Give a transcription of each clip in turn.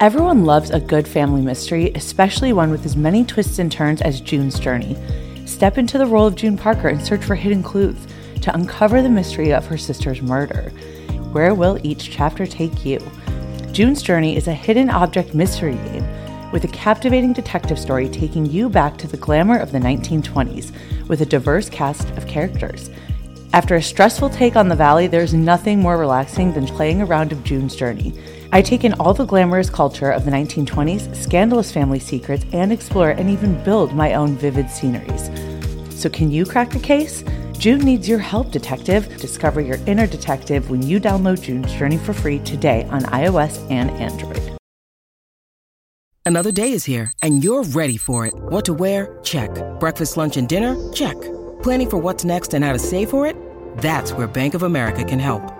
Everyone loves a good family mystery, especially one with as many twists and turns as June's journey. Step into the role of June Parker and search for hidden clues to uncover the mystery of her sister's murder. Where will each chapter take you? June's Journey is a hidden object mystery game with a captivating detective story taking you back to the glamour of the 1920s with a diverse cast of characters. After a stressful take on the Valley, there's nothing more relaxing than playing a round of June's Journey. I take in all the glamorous culture of the 1920s, scandalous family secrets, and explore and even build my own vivid sceneries. So, can you crack the case? June needs your help, detective. Discover your inner detective when you download June's Journey for free today on iOS and Android. Another day is here, and you're ready for it. What to wear? Check. Breakfast, lunch, and dinner? Check. Planning for what's next and how to save for it? That's where Bank of America can help.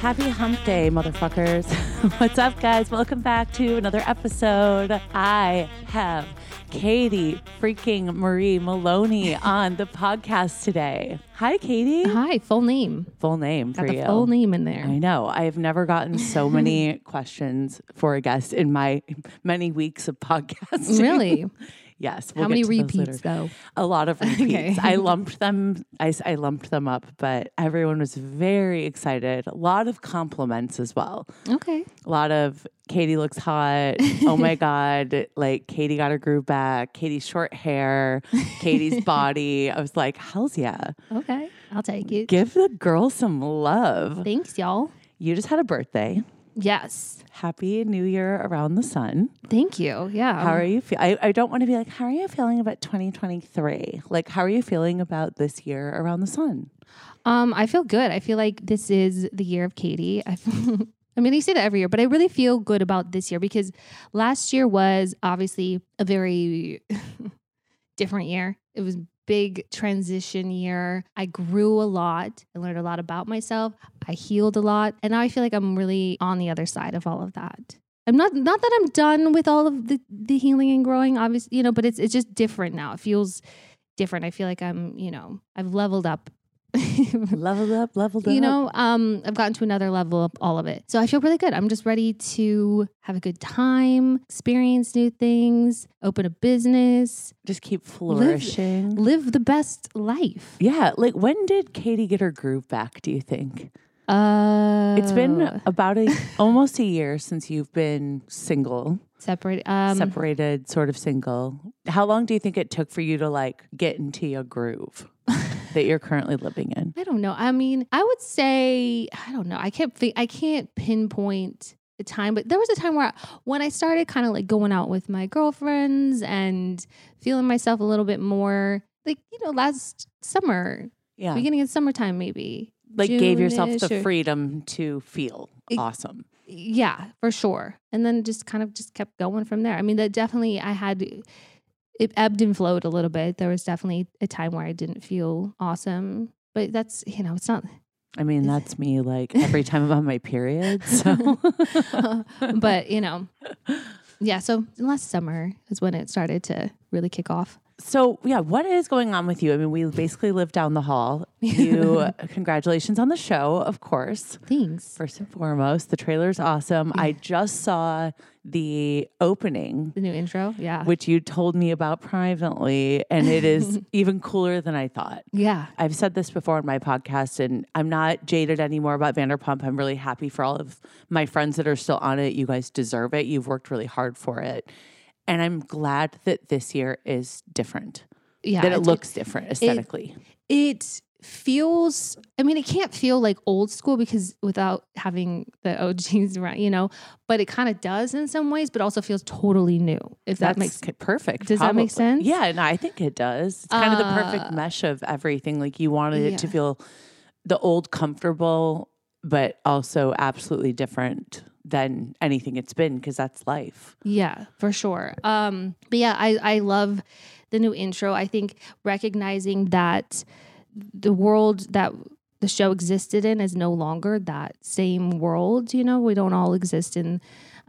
Happy hump day, motherfuckers. What's up, guys? Welcome back to another episode. I have Katie freaking Marie Maloney on the podcast today. Hi, Katie. Hi, full name. Full name Got for the you. full name in there. I know. I have never gotten so many questions for a guest in my many weeks of podcasting. Really? yes. How we'll many to those repeats though? A lot of repeats. Okay. I lumped them. I, I lumped them up, but everyone was very excited. A lot of compliments as well. Okay. A lot of Katie looks hot. Oh my god! Like Katie got her groove back. Katie's short hair. Katie's body. I was like, hell's yeah! Okay. I'll take it. Give the girl some love. Thanks, y'all. You just had a birthday. Yes. Happy New Year around the sun. Thank you. Yeah. How are you feel? I, I don't want to be like, how are you feeling about 2023? Like, how are you feeling about this year around the sun? Um, I feel good. I feel like this is the year of Katie. I I mean, you say that every year, but I really feel good about this year because last year was obviously a very different year. It was big transition year. I grew a lot. I learned a lot about myself. I healed a lot, and now I feel like I'm really on the other side of all of that. I'm not not that I'm done with all of the the healing and growing, obviously, you know, but it's it's just different now. It feels different. I feel like I'm, you know, I've leveled up. Leveled up, leveled up. you know um i've gotten to another level of all of it so i feel really good i'm just ready to have a good time experience new things open a business just keep flourishing. live the best life yeah. Like, when did Katie get her groove back? Do you think uh it's been about a almost a year since you've been single, separate um separated, sort of single? How long do you think it took for you to like get into your groove that you're currently living in? i don't know i mean i would say i don't know i can't think i can't pinpoint the time but there was a time where when i started kind of like going out with my girlfriends and feeling myself a little bit more like you know last summer Yeah. beginning of summertime maybe like gave yourself the or- freedom to feel It- awesome. yeah for sure and then just kind of just kept going from there i mean that definitely i had it ebbed and flowed a little bit there was definitely a time where i didn't feel awesome but that's you know it's not I mean, that's me like every time I'm on my period. So but you know yeah so last summer is when it started to really kick off So yeah, what is going on with you? I mean, we basically live down the hall. You, congratulations on the show, of course. Thanks. First and foremost, the trailer's awesome. I just saw the opening, The new intro. Yeah. which you told me about privately, and it is even cooler than I thought. yeah. I've said this before in my podcast, and I'm not jaded anymore about Vanderpump. I'm really happy for all of my friends that are still on it. You guys deserve it. You've worked really hard for it. And I'm glad that this year is different, Yeah. that it looks different aesthetically. it feels i mean it can't feel like old school because without having the og's around you know but it kind of does in some ways but also feels totally new if that That's makes k- perfect. Does that make sense? Yeah, and I think it does. It's kind of the perfect Uh, mesh of everything. Like you wanted it to feel the old comfortable, but also absolutely different than anything it's been because that's life. yeah for sure. Um but yeah i i love the new intro. I think recognizing that the world that the show existed in is no longer that same world you know? We don't all exist in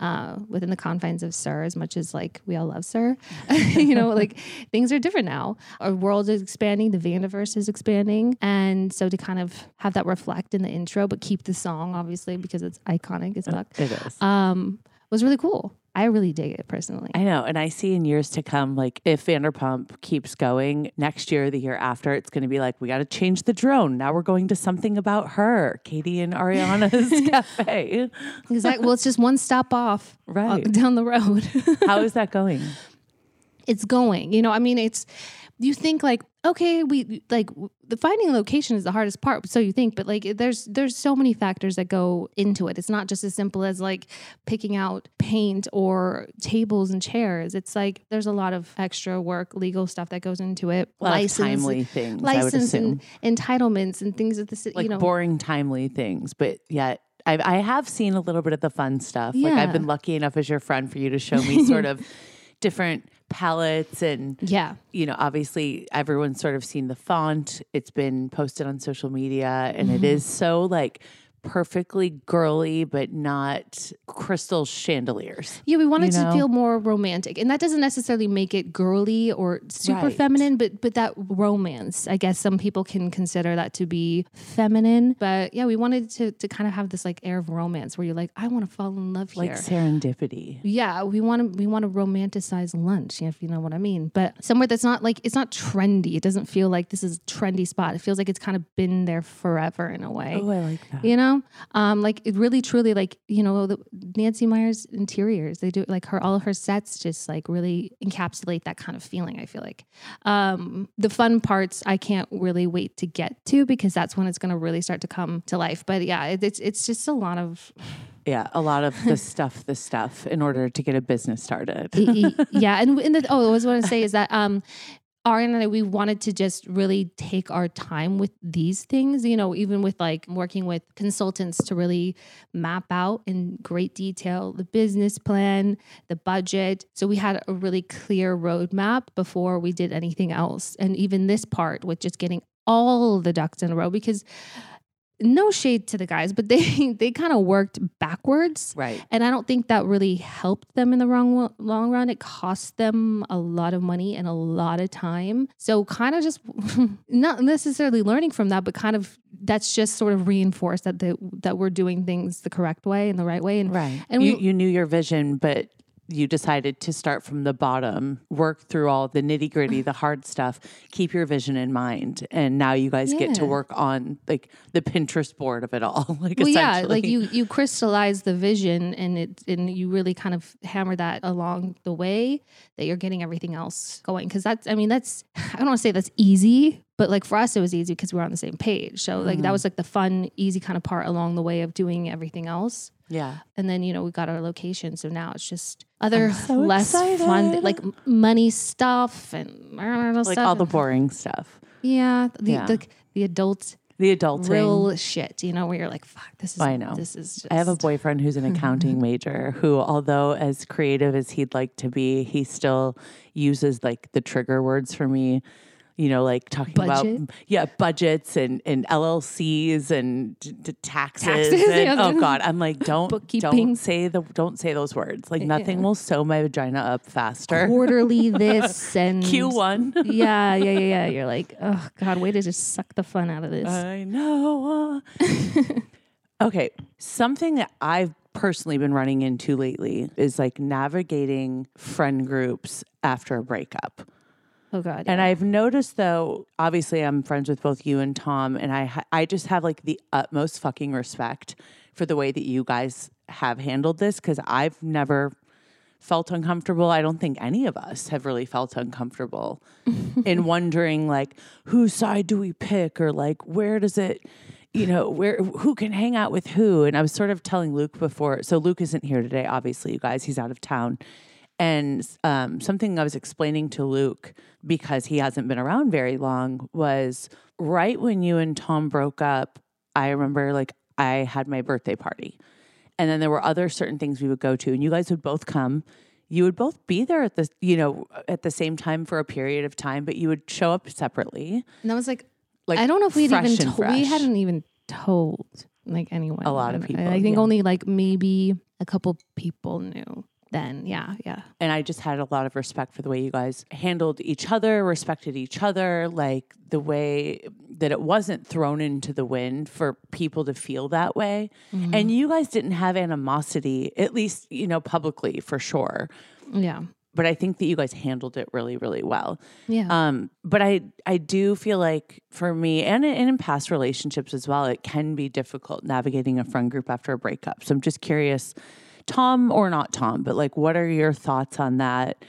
uh, within the confines of SUR, as much as like we all love SUR, you know, like things are different now. Our world is expanding, the Vandiverse is expanding, and so to kind of have that reflect in the intro, but keep the song obviously because it's iconic as fuck, It is. um, was really cool. I really dig it personally. I know. And I see in years to come, like if Vanderpump keeps going next year, the year after, it's going to be like, we got to change the drone. Now we're going to something about her, Katie and Ariana's cafe. Exactly. Well, it's just one stop off uh, Right. down the road. How is that going? it's going. You know, I mean, it's you think like okay, we like the finding location is the hardest part. So you think, but like there's there's so many factors that go into it. It's not just as simple as like picking out paint or tables and chairs. It's like there's a lot of extra work, legal stuff that goes into it. A lot of timely things, I would license assume. and entitlements and things that the city, like you know. boring, timely things, but yet. I, I have seen a little bit of the fun stuff. Like I've been lucky enough as your friend for you to show me sort of different palettes and yeah. you know, obviously everyone's sort of seen the font. It's been posted on social media and Mm-hmm. it is so like perfectly girly, but not crystal chandeliers. Yeah, we wanted You to feel more romantic, and that doesn't necessarily make it girly or super Right. feminine, but but that romance. I guess some people can consider that to be feminine, but yeah, we wanted to to kind of have this like air of romance where you're like, I want to fall in love Like here. serendipity. Yeah, we want to we want to romanticize lunch, if you know what I mean. But somewhere that's not like it's not trendy. It doesn't feel like this is a trendy spot. It feels like it's kind of been there forever in a way Oh, I like that. you know um like it really truly like you know the nancy meyers interiors they do like her all of her sets just like really encapsulate that kind of feeling i feel like. Um the fun parts i can't really wait to get to because that's when it's going to really start to come to life. But yeah it, it's it's just a lot of Yeah, a lot of the stuff, the stuff in order to get a business started. Yeah and, and the, oh i was want to say is that um Ariana and I, we wanted to just really take our time with these things, you know, even with like working with consultants to really map out in great detail the business plan, the budget. So we had a really clear roadmap before we did anything else. And even this part with just getting all the ducks in a row because no shade to the guys, but they they kind of worked backwards. Right. And I don't think that really helped them in the wrong long run. It cost them a lot of money and a lot of time. So kind of just not necessarily learning from that, but kind of that's just sort of reinforced that the, that we're doing things the correct way and the right way. And Right. And you, we- you knew your vision, but you decided to start from the bottom, work through all the nitty gritty, the hard stuff, keep your vision in mind. And now you guys get to work on like the Pinterest board of it all. like well, yeah, like you you crystallize the vision and it and you really kind of hammer that along the way that you're getting everything else going. Because that's I mean that's I don't want to say that's easy, but like for us it was easy because we were on the same page. So like Mm-hmm. that was like the fun, easy kind of part along the way of doing everything else. Yeah. And then you know we got our location, so now it's just other so less fun like money stuff and Like stuff. all the boring stuff. yeah the Yeah. the, the adult The adulting. real shit. You know where you're like fuck this is I know. this is just I have a boyfriend who's an accounting major who, although as creative as he'd like to be, he still uses like the trigger words for me. You know, like talking Budget? about yeah budgets and and LLCs and d- d- taxes. Taxes, and, yeah. oh God, I'm like don't don't say the don't say those words. Like nothing will sew my vagina up faster. Quarterly this and Q one. Yeah, yeah, yeah, yeah. You're like, oh God, way to just suck the fun out of this. I know. okay, something that I've personally been running into lately is like navigating friend groups after a breakup. Oh God. And I've noticed though, obviously I'm friends with both you and Tom and I ha- I just have like the utmost fucking respect for the way that you guys have handled this cuz I've never felt uncomfortable. I don't think any of us have really felt uncomfortable in wondering like whose side do we pick or like where does it you know where who can hang out with who and I was sort of telling Luke before so Luke isn't here today obviously you guys he's out of town and um, something I was explaining to Luke because he hasn't been around very long was right when you and Tom broke up. I remember like I had my birthday party, and then there were other certain things we would go to, and you guys would both come. You would both be there at the you know at the same time for a period of time, but you would show up separately. and I was like, Like I don't know if we'd even to- we hadn't even told like anyone. A lot of I- people, I, think yeah. only like maybe a couple people knew then. Yeah, yeah. and I just had a lot of respect for the way you guys handled each other, respected each other, like the way that it wasn't thrown into the wind for people to feel that way. Mm-hmm. And you guys didn't have animosity, at least, you know, publicly for sure. Yeah. But I think that you guys handled it really, really well. Yeah. Um, but I I do feel like for me and, and in past relationships as well, it can be difficult navigating a friend group after a breakup. So I'm just curious, Tom or not Tom, but like what are your thoughts on that?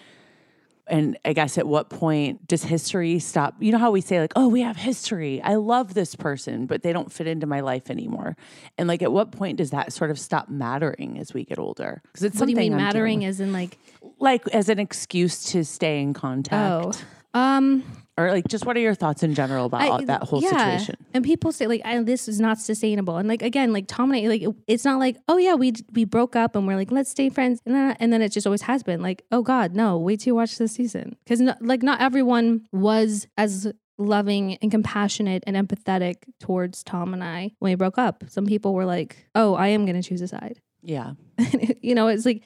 And I guess at what point does history stop? You know how we say like, oh, we have history. I love this person, but they don't fit into my life anymore. And like, at what point does that sort of stop mattering as we get older? Because it's what do you something mean I'm mattering as in like like as an excuse to stay in contact, oh um or like just what are your thoughts in general about all- that whole yeah. situation? And people say like, I, "This is not sustainable." And like again, like Tom and I, like it- it's not like, "Oh yeah, we we broke up and we're like, let's stay friends," and then and then it just always has been like, "Oh God, no, wait till you watch this season," because no, like not everyone was as loving and compassionate and empathetic towards Tom and I when we broke up. Some people were like, "Oh, I am going to choose a side." Yeah. you know, it's like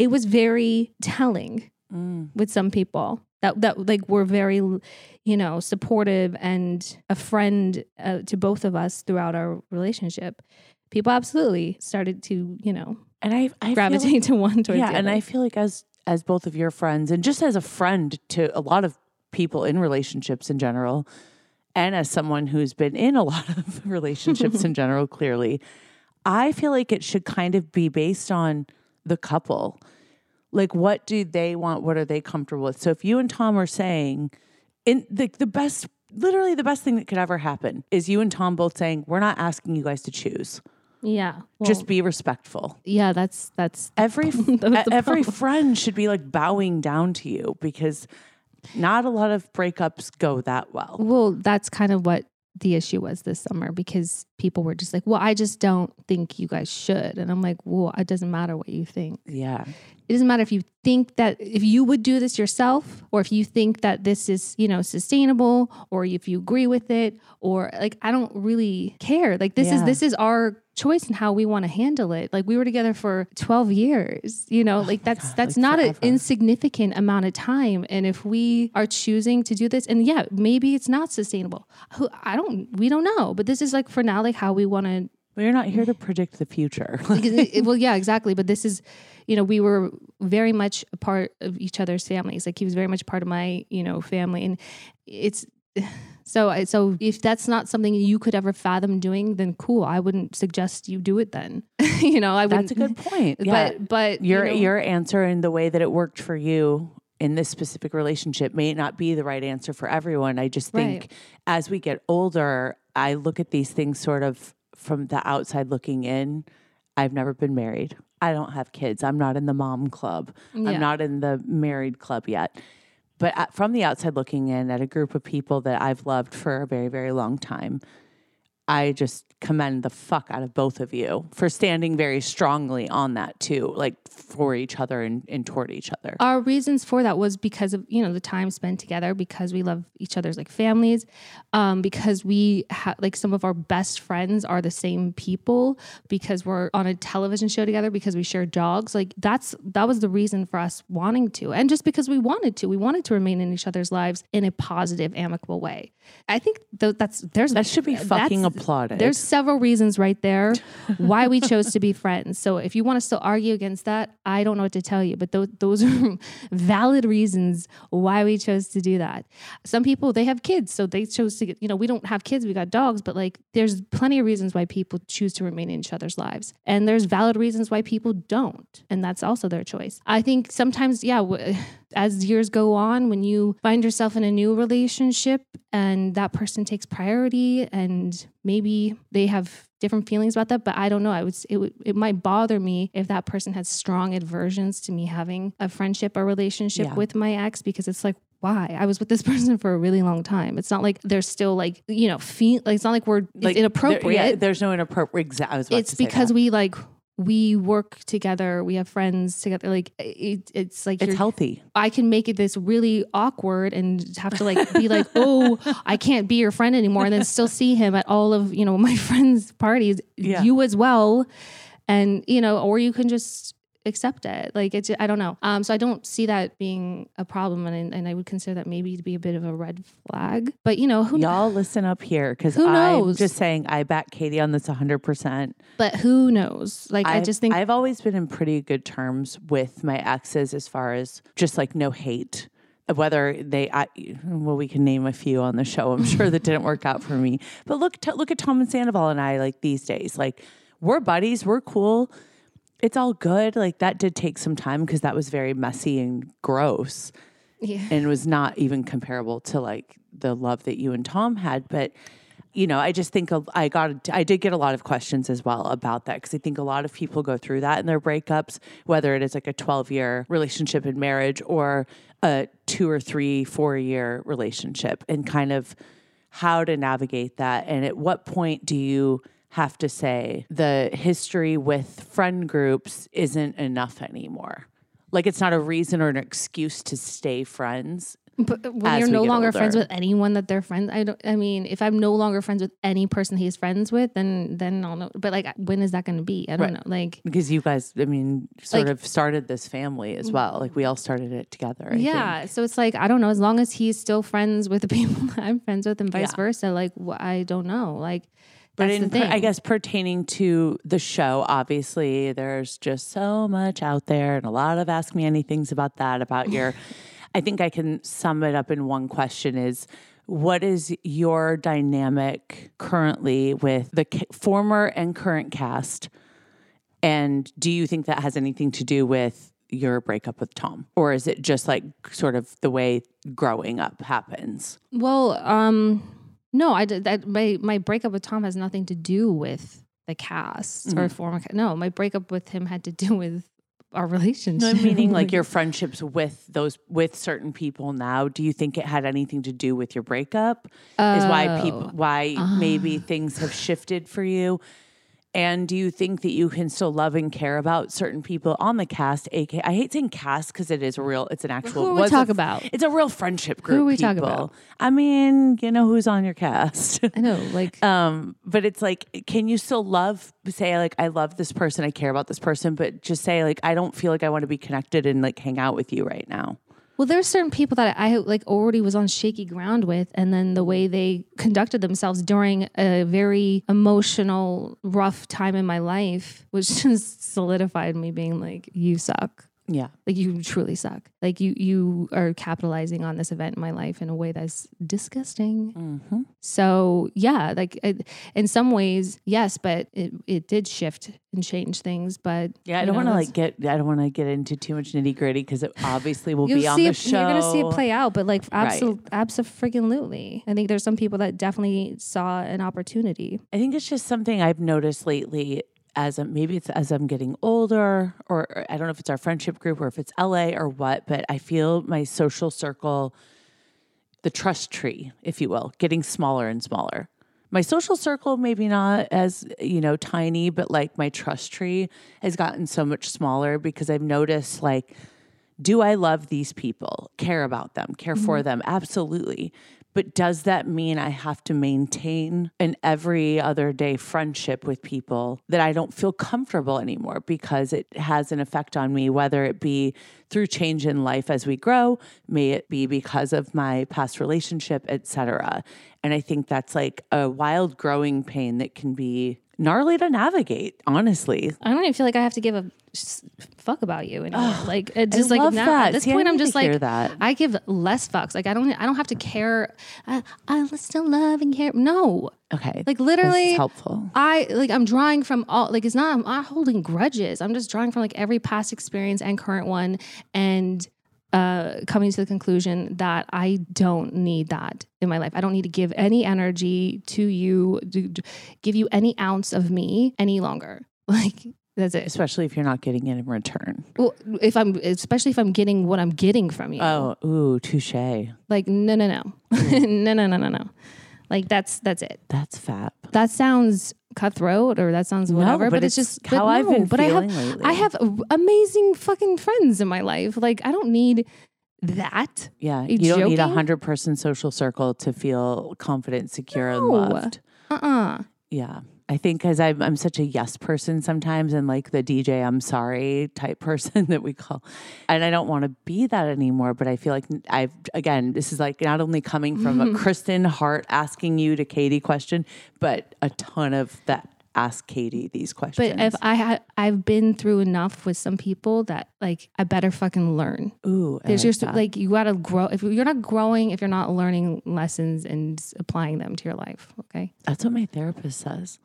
it was very telling Mm. with some people that that like were very you know supportive and a friend uh, to both of us throughout our relationship people absolutely started to you know And I, I gravitate like- to one towards yeah, and. I feel like as as both of your friends, and just as a friend to a lot of people in relationships in general, and as someone who's been in a lot of relationships in general, clearly, I feel like it should kind of be based on the couple. Like, what do they want? What are they comfortable with? So, if you and Tom are saying, in the the best, literally the best thing that could ever happen is you and Tom both saying, "We're not asking you guys to choose. yeah well, Just be respectful." yeah that's that's every That every friend should be like bowing down to you because not a lot of breakups go that well. well that's kind of what the issue was this summer because people were just like well i just don't think you guys should. And i'm like well it doesn't matter what you think. Yeah. it doesn't matter if you think that if you would do this yourself or if you think that this is you know sustainable or if you agree with it or like i don't really care. Like this is this is our choice and how we want to handle it. Like we were together for 12 years you know? Oh like that's God, that's like not forever. an insignificant amount of time. And if we are choosing to do this and yeah maybe it's not sustainable. Who i don't we don't know. But this is like for now like how we want to you're not here to predict the future. it- it- eh, eh, well, yeah, exactly. But this is, you know, we were very much a part of each other's families. Like he was very much part of my, you know, family, and it's so. So if that's not something you could ever fathom doing, then cool. I wouldn't suggest you do it. Then, you know, I wouldn't. That's a good point. Yeah. But but your you know, your answer and the way that it worked for you in this specific relationship may not be the right answer for everyone. I just think Right. as we get older, I look at these things sort of from the outside looking in. I've never been married. I don't have kids. I'm not in the mom club. Yeah. I'm not in the married club yet. But at, from the outside looking in at a group of people that I've loved for a very, very long time, I just commend the fuck out of both of you for standing very strongly on that too, like for each other and, and toward each other. Our reasons for that was because of you know the time spent together, because we love each other's like families, um, because we have like some of our best friends are the same people, because we're on a television show together, because we share dogs. Like that's that was the reason for us wanting to, and just because we wanted to, we wanted to remain in each other's lives in a positive, amicable way. I think th- that's there's that should be fucking applauded. There's several reasons right there why we chose to be friends. So if you want to still argue against that, I don't know what to tell you, but those, those are valid reasons why we chose to do that. Some people, they have kids, so they chose to get, you know, we don't have kids, we got dogs, but like there's plenty of reasons why people choose to remain in each other's lives. And there's valid reasons why people don't. And that's also their choice. I think sometimes, yeah, w- as years go on, when you find yourself in a new relationship and that person takes priority and maybe they have different feelings about that, but I don't know. I would it would it might bother me if that person has strong aversions to me having a friendship or relationship Yeah. with my ex because it's like why I was with this person for a really long time. It's not like they're still like you know feel like it's not like we're it's Like, inappropriate. There, yeah, there's no inappropriate. Exactly. I was it's because that. we like we work together. We have friends together. Like it, it's like it's healthy. I can make it this really awkward and have to like be like, oh, I can't be your friend anymore, and then still see him at all of you know my friends' parties, Yeah. you as well, and you know, or you can just accept it. Like it's, I don't know. Um, so I don't see that being a problem, and and I would consider that maybe to be a bit of a red flag. But you know, who Y'all listen up here because Who I'm knows? just saying I back Katie on this 100%. but who knows? Like I I've- just think I've always been in pretty good terms with my exes as far as just like no hate. Whether they, I, well, we can name a few on the show. I'm sure that didn't work out for me. But look, t- look at Tom and Sandoval and I. Like these days, like we're buddies, we're cool. It's all good. Like that did take some time because that was very messy and gross yeah. and it was not even comparable to like the love that you and Tom had. But you know, I just think I got I did get a lot of questions as well about that because I think a lot of people go through that in their breakups, whether it is like a twelve year relationship and marriage or a two or three four year relationship, and kind of how to navigate that, and at what point do you have to say the history with friend groups isn't enough anymore. Like it's not a reason or an excuse to stay friends. But uh, when as you're no longer friends with anyone that they're friends, I don't. I mean, if I'm no longer friends with any person he's friends with, then then I'll know. But like, when is that going to be? I don't Right. know. Like, Because you guys, I mean, sort Like- of started this family as mm. well. Like we all started it together. I yeah. think. So it's like I don't know. As long as he's still friends with the people I'm friends with, and vice Yeah. versa. Like, I don't know. Like, But in. I guess pertaining to the show, obviously there's just so much out there and a lot of ask me anythings about that, about your, I think I can sum it up in one question is, what is your dynamic currently with the ca- former and current cast? And do you think that has anything to do with your breakup with Tom? Or is it just like sort of the way growing up happens? Well, um, no, I did that. My my breakup with Tom has nothing to do with the cast Mm-hmm. or former. No, my breakup with him had to do with our relationship. No, meaning like your friendships with those with certain people now. Do you think it had anything to do with your breakup? Is why people Oh. why maybe things have shifted for you? And do you think that you can still love and care about certain people on the cast? AK, I hate saying cast because it is a real, it's an actual. Who are we talk a- about? It's a real friendship group. are we talking about? I mean, you know who's on your cast. I know, like um but it's like can you still love say like i love this person i care about this person but just say like i don't feel like i want to be connected and like hang out with you right now Well, there's certain people that I like already was on shaky ground with, and then the way they conducted themselves during a very emotional, rough time in my life, which just solidified me being like, "You suck." Yeah Like you truly suck. Like you you are capitalizing on this event in my life in a way that's disgusting. mm-hmm. So yeah, like in some ways, yes, but it it did shift and change things. But yeah i don't want to like get i don't want to get into too much nitty gritty because it obviously will be on the it, show You're gonna see it play out, but like Right. absolutely, absolutely. I think there's some people that definitely saw an opportunity. I think it's just something I've noticed lately as I'm, maybe it's as I'm getting older, or, or I don't know if it's our friendship group or if it's LA or what, but I feel my social circle, the trust tree, if you will, getting smaller and smaller. My social circle maybe not as you know tiny but like my trust tree has gotten so much smaller because i've noticed like do i love these people? Care about them care for mm-hmm. them? Absolutely but does that mean i have to maintain an every other day friendship with people that i don't feel comfortable anymore because it has an effect on me whether it be through change in life as we grow may it be because of my past relationship etc and i think that's like a wild growing pain that can be gnarly to navigate honestly I don't even feel like I have to give a fuck about you anymore. like it's just like love now that. at this See, point, I'm just like that. I give less fucks. Like I don't I don't have to care. I, I still love and care. No, okay like literally helpful I like I'm drawing from all like it's not I'm not holding grudges. I'm just drawing from like every past experience and current one and uh coming to the conclusion that I don't need that in my life. I don't need to give any energy to you to, give you any ounce of me any longer. Like that's it. especially if you're not getting it in return Well, if I'm especially if I'm getting what I'm getting from you. oh ooh touche Like no no no. no no no no no. Like that's that's it. that's fat that sounds cutthroat or that sounds whatever, but but, it's, just how but I've no, been but I have, feeling lately. I have amazing fucking friends in my life. Like I don't need that. Yeah, you don't need a hundred person social circle to feel confident, secure, and No. loved. Uh uh Yeah, I think because I'm I'm such a yes person sometimes, and like the DJ I'm sorry type person that we call, and I don't want to be that anymore. But I feel like I've again, this is like not only coming from a Kristen Hart asking you to Katie question, but a ton of that ask Katie these questions. But if I had, I've been through enough with some people that like I better fucking learn. ooh, There's like just that. like you gotta grow. If you're not growing, if you're not learning lessons and applying them to your life, okay. that's what my therapist says.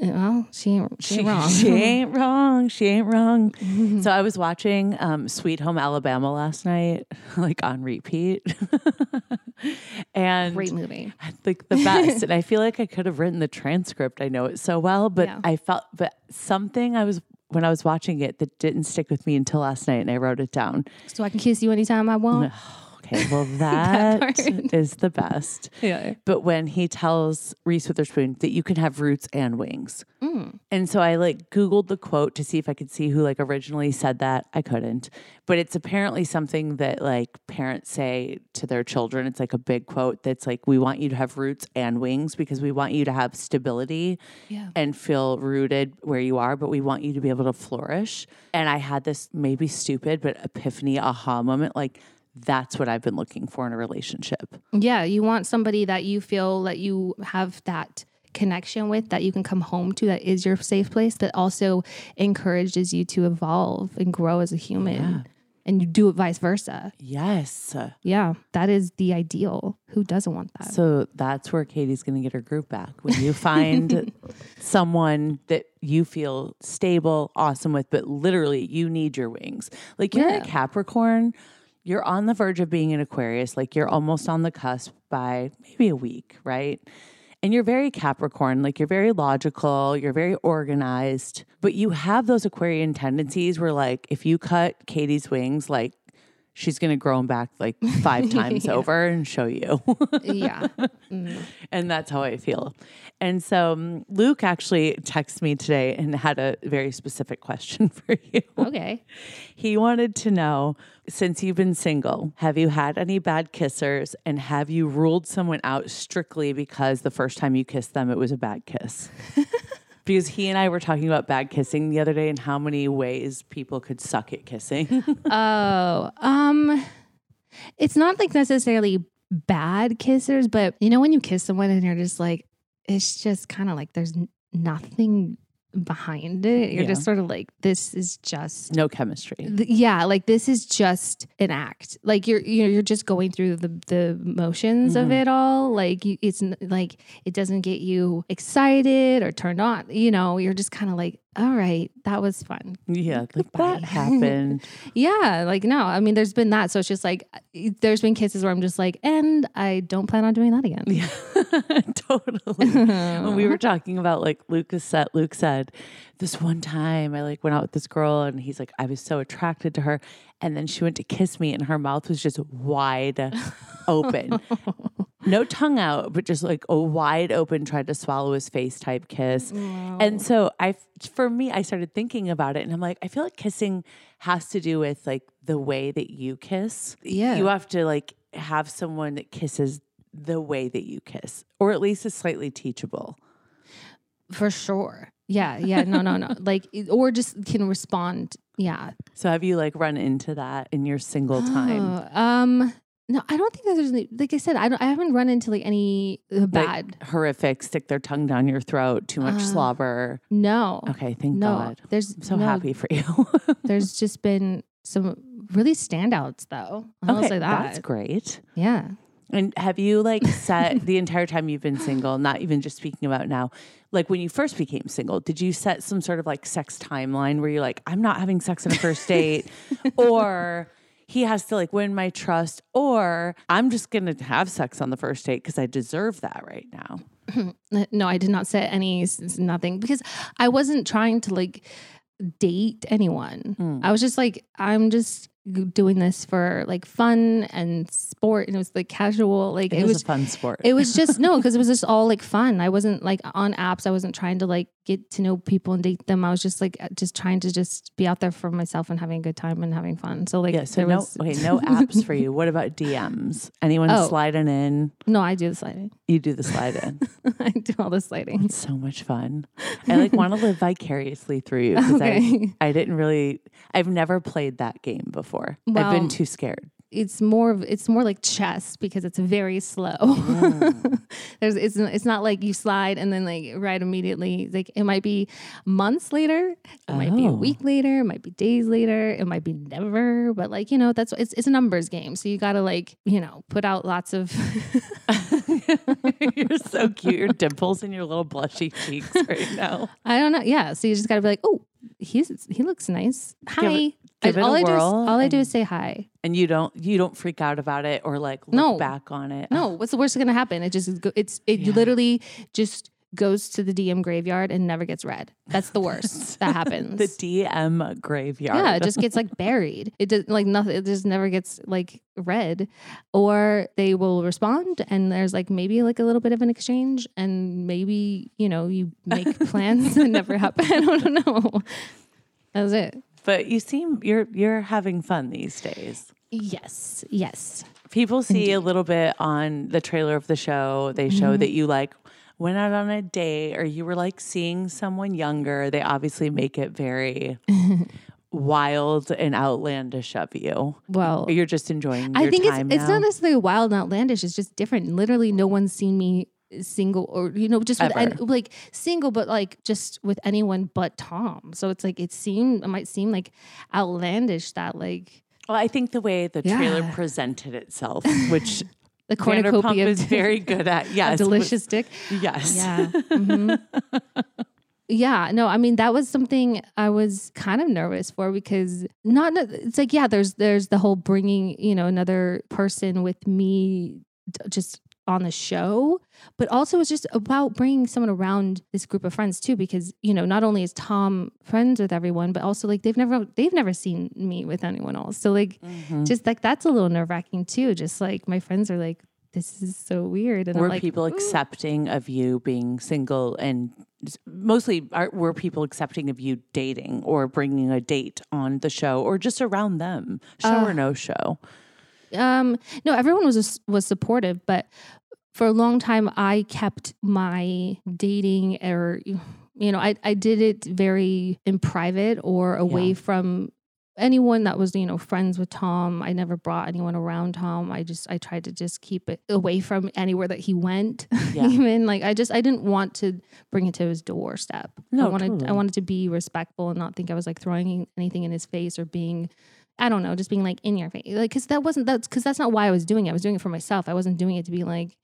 Well, she ain't, she, ain't wrong. She ain't wrong. She ain't wrong. so I was watching um, Sweet Home Alabama last night, like on repeat, and Great movie. like the best. and I feel like I could have written the transcript. I know it so well, but Yeah. I felt, but something I was when I was watching it that didn't stick with me until last night, and I wrote it down. So I can kiss you anytime I want. Okay, well That that is the best. Yeah. But when he tells Reese Witherspoon that you can have roots and wings. Mm. And so I like Googled the quote to see if I could see who like originally said that. I couldn't. But it's apparently something that like parents say to their children. It's like a big quote that's like, we want you to have roots and wings because we want you to have stability Yeah. and feel rooted where you are, but we want you to be able to flourish. And I had this maybe stupid, but epiphany aha moment. Like, that's what I've been looking for in a relationship. Yeah, you want somebody that you feel that you have that connection with that you can come home to that is your safe place that also encourages you to evolve and grow as a human and you do it vice versa. Yes. Yeah, that is the ideal. Who doesn't want that? So that's where Katie's going to get her group back. When you find someone that you feel stable, awesome with, but literally you need your wings. Like you're Yeah. a Capricorn, you're on the verge of being an Aquarius, like you're almost on the cusp by maybe a week, right? And you're very Capricorn, like you're very logical, you're very organized, but you have those Aquarian tendencies where, like, if you cut Katie's wings, like, she's going to grow them back like five times over and show you. yeah. and that's how I feel. And so um, Luke actually texted me today and had a very specific question for you. Okay. He wanted to know since you've been single, have you had any bad kissers and have you ruled someone out strictly because the first time you kissed them, it was a bad kiss? Because he and I were talking about bad kissing the other day and how many ways people could suck at kissing. Oh, um, it's not like necessarily bad kissers, but you know when you kiss someone and you're just like, it's just kind of like there's nothing behind it. You're Yeah. just sort of like, this is just. no chemistry. th- Yeah, like this is just an act. Like you're you're, you're just going through the the motions of mm-hmm. it all. Like you, it's like it doesn't get you excited or turned on. You know, you're just kind of like, all right, that was fun. Yeah, like Goodbye. that happened. Yeah, like no, I mean, there's been that. So it's just like, uh, there's been kisses where I'm just like, and I don't plan on doing that again. Yeah, totally. when we were talking about like Lucas said, Luke said, this one time I like went out with this girl and he's like, I was so attracted to her. And then she went to kiss me and her mouth was just wide open. No tongue out, but just like a wide open, tried to swallow his face type kiss. And so I, for me, I started thinking about it, and I'm like, I feel like kissing has to do with like the way that you kiss. Yeah. you have to like have someone that kisses the way that you kiss, or at least is slightly teachable. For sure. Yeah. Yeah. No, no, no. like, or just can respond. Yeah. So have you like run into that in your single time? Oh, um, no, I don't think that there's any, like I said, I don't, I haven't run into like any uh, Like, bad. horrific, stick their tongue down your throat, too much Uh, slobber. no. Okay, thank no. God. There's I'm so no, happy for you. There's just been some really standouts though. I'll okay, say that. that's great. Yeah. And have you like set the entire time you've been single, not even just speaking about now, like when you first became single, did you set some sort of like sex timeline where you're like, I'm not having sex on a first date, or he has to like win my trust, or I'm just gonna have sex on the first date because I deserve that right now? No, I did not set any nothing because I wasn't trying to like date anyone. Mm. I was just like, I'm just doing this for like fun and sport, and it was like casual. Like It, was, a fun sport. it was just no, because it was just all like fun. I wasn't like on apps. I wasn't trying to like get to know people and date them. I was just like uh, just trying to just be out there for myself and having a good time and having fun. So like, yeah, so no, was okay, no apps for you. What about DMs? Anyone Oh. sliding in? no, I do the sliding. You do the slide in. I do all the sliding. It's so much fun. I like want to live vicariously through you because Okay. I, I didn't really, I've never played that game before. I've been too scared. It's more of it's more like chess because it's very slow. Mm. There's it's it's not like you slide and then like right immediately. Like it might be months later, it might be a Oh. week later, it might be days later, it might be never. But like you know, that's it's it's a numbers game. So you got to like you know put out lots of. You're so cute. Your dimples and your little blushy cheeks right now. I don't know. Yeah. So you just got to be like, oh, he's he looks nice. Hi. I- all I do is all I do is say hi. And you don't, you don't freak out about it or like look No. back on it. No, what's the worst that's gonna happen? It just it's it Yeah. literally just goes to the DM graveyard and never gets read. That's the worst that happens. The DM graveyard. yeah, it just gets like buried. It does like nothing. It just never gets like read, or they will respond, and there's like maybe like a little bit of an exchange, and maybe you know you make plans that never happen. I don't know. That's it. But you seem you're you're having fun these days. Yes. Yes. People see a little bit on the trailer of the show. They show Mm-hmm. that you like went out on a date or you were like seeing someone younger. They obviously make it very wild and outlandish of you. Well, you're just enjoying your I think it's time it's now. not necessarily wild and outlandish. It's just different. Literally, no one's seen me single or you know just with Ever. an- like single, but like just with anyone but Tom. So it's like it seemed it might seem like outlandish that like well, I think the way the trailer presented itself, which the Vanderpump cornucopia is very good at. of Yes. was- delicious dick. Yes. Yeah. Mhm. Yeah, no, I mean that was something I was kind of nervous for because not it's like yeah, there's there's the whole bringing, you know, another person with me just on the show, but also it's just about bringing someone around this group of friends too because, you know, not only is Tom friends with everyone, but also like they've never they've never seen me with anyone else. So like Mhm. just like that's a little nerve-wracking too. Just like my friends are like this is so weird and I'm were like people "Ooh." accepting of you being single and mostly are, were people accepting of you dating or bringing a date on the show or just around them show Uh, or no show Um, no, everyone was was supportive, but for a long time, I kept my dating or you know, I I did it very in private or away Yeah. from anyone that was you know friends with Tom. I never brought anyone around Tom. I just I tried to just keep it away from anywhere that he went. Yeah. Even like I just I didn't want to bring it to his doorstep. No, I wanted I wanted to be respectful and not think I was like throwing anything in his face or being I don't know, just being like in your face, like because that wasn't that's because that's not why I was doing it. I was doing it for myself. I wasn't doing it to be like,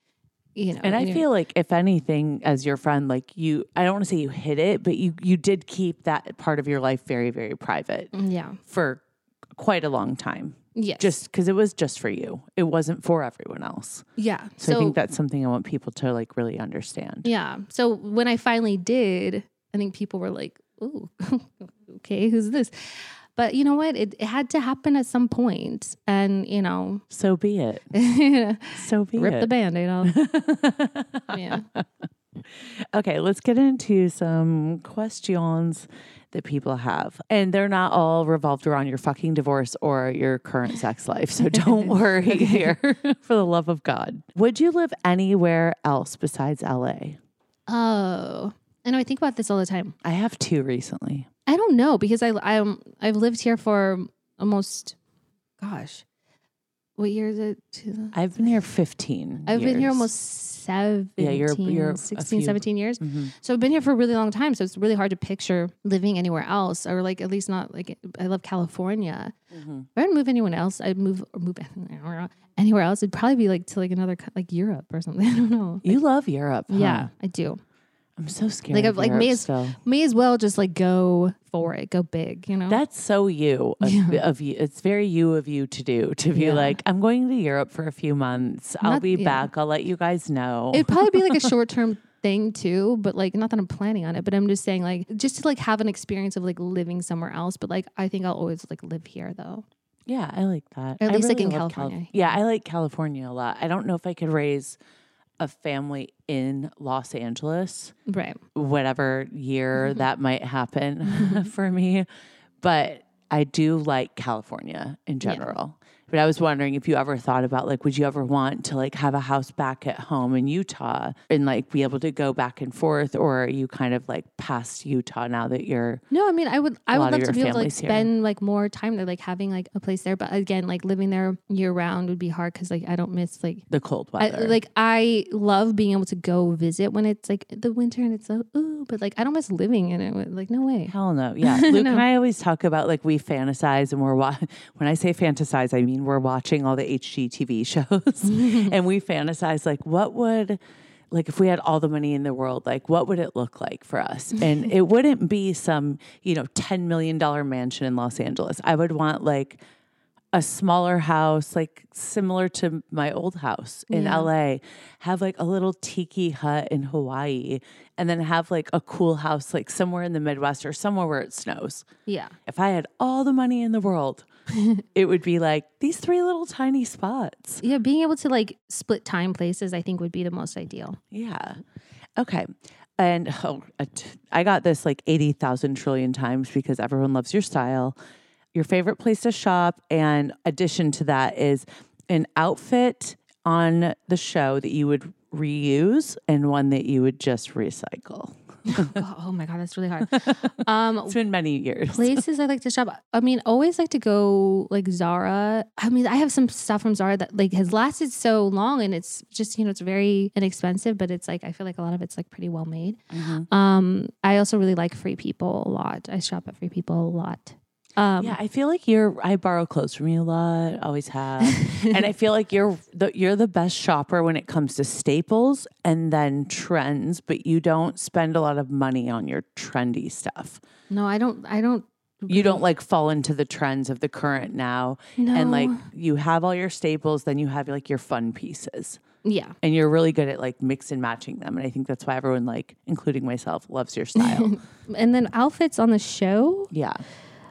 you know. and i feel like if anything as your friend like you i don't want to say you hid it but you you did keep that part of your life very very private Mm, yeah, for quite a long time yes, just because it was just for you it wasn't for everyone else yeah. so, i think that's something i want people to like really understand yeah. So when I finally did, I think people were like, "Ooh, okay, who's this?" But you know what? It, it had to happen at some point, and you know, So be it. So be rip it. Rip the band-aid off. yeah. Okay, let's get into some questions that people have. And they're not all revolved around your fucking divorce or your current sex life. So don't worry here for the love of God. Would you live anywhere else besides LA? Oh, I know. I think about this all the time. I have two recently. I don't know because I I'm I've lived here for almost, gosh, what year is it? I've been here 15. I've been here almost 17, Yeah, you're- you're a 16, few- 17 years. Mhm. So I've been here for a really long time. So it's really hard to picture living anywhere else or like at least not like I love California. Mhm. If I would move anyone else, I'd move or move anywhere else. It'd probably be like to like another like Europe or something. I don't know. You love Europe. huh? Yeah, I do. I'm so scared. Like, of like, Europe may as- still. May as well just like go for it, go big, you know? That's so you of, Yeah. of you. It's very you of you to do to be Yeah. like, I'm going to Europe for a few months. I'll Not- be yeah. back. I'll let you guys know. It'd probably be like a short term thing too, but like not that I'm planning on it, but I'm just saying like just to like have an experience of like living somewhere else. But like I think I'll always like live here though. yeah, I like that. Or at I least, like, in California. yeah, I like California a lot. I don't know if I could raise a family in Los Angeles, Right. whatever year mm-hmm. that might happen for me, but I do like California in general. But I was wondering if you ever thought about like, would you ever want to like have a house back at home in Utah and like be able to go back and forth, or are you kind of like past Utah now that you're No, I mean I would I would love to be able to like here. spend like more time there, like having like a place there. But again, like living there year round would be hard because like I don't miss like the cold I, weather? like I love being able to go visit when it's like the winter and it's so ooh, but like I don't miss living in it. Like no way. Hell no. Yeah. Luke No. and I always talk about like we fantasize and we're wa- when I say fantasize, I mean we're watching all the HGTV shows and we fantasize like what would like if we had all the money in the world, like what would it look like for us? And it wouldn't be some, you know, 10 million dollar mansion in Los Angeles. I would want like a smaller house, like similar to my old house in Yeah. LA, have like a little tiki hut in Hawaii, and then have like a cool house like somewhere in the Midwest or somewhere where it snows. Yeah. If I had all the money in the world, it would be like these three little tiny spots. Yeah, being able to like split time places, I think would be the most ideal. Yeah. Okay. And oh, I got this like 80,000 trillion times because everyone loves your style. Your favorite place to shop. And addition to that is an outfit on the show that you would reuse and one that you would just recycle. oh, my god, that's really hard. Um, It's been many years. places I like to shop. I mean, always like to go like Zara. I mean, I have some stuff from Zara that like has lasted so long, and it's just you know it's very inexpensive, but it's like I feel like a lot of it's like pretty well made. Mm-hmm. Um, I also really like Free People a lot. I shop at Free People a lot. Um, Yeah, I feel like you're. I borrow clothes from you a lot. Always have, and I feel like you're the you're the best shopper when it comes to staples and then trends. But you don't spend a lot of money on your trendy stuff. No, I don't. I don't. You don't like fall into the trends of the current now, No. and like you have all your staples. Then you have like your fun pieces, Yeah. and you're really good at like mix and matching them. And I think that's why everyone, like including myself, loves your style. And then outfits on the show. yeah,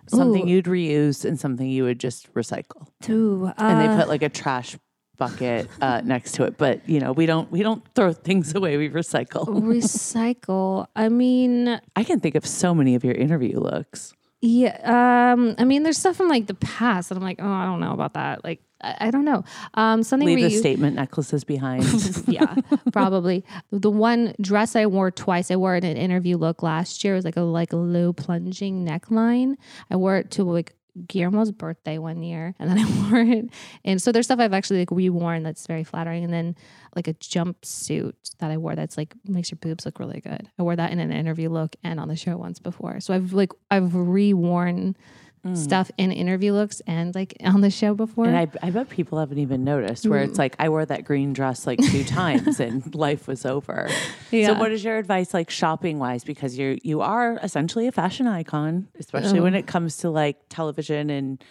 something Ooh. you'd reuse and something you would just recycle. Too. and they uh, put like a trash bucket uh, next to it. But you know, we don't we don't throw things away. We recycle. recycle. I mean, I can think of so many of your interview looks. Yeah. Um, I mean, there's stuff from like the past that I'm like, oh, I don't know about that. Like, I, I don't know. Um, something Leave the you- statement necklaces behind. yeah, probably. The one dress I wore twice, I wore it in an interview look last year. It was like a like a low plunging neckline. I wore it to like Guillermo's birthday one year, and then I wore it. And so there's stuff I've actually like reworn that's very flattering, and then like a jumpsuit that I wore that's like makes your boobs look really good. I wore that in an interview look and on the show once before. So I've like I've reworn. Mm. Stuff in interview looks and like on the show before. and I, I bet people haven't even noticed where it's mm. like I wore that green dress like two times and life was over. Yeah. So what is your advice like shopping wise? Because you're you are essentially a fashion icon, especially when it comes to like television and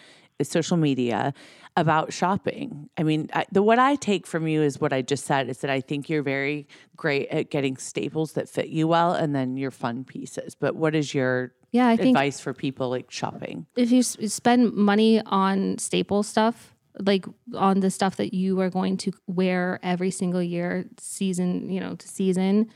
social media about shopping. I mean, I, the what I take from you is what I just said is that I think you're very great at getting staples that fit you well, and then your fun pieces. But what is your Yeah, I think advice for people like shopping? if you s- spend money on staple stuff, like on the stuff that you are going to wear every single year, season, you know, to season,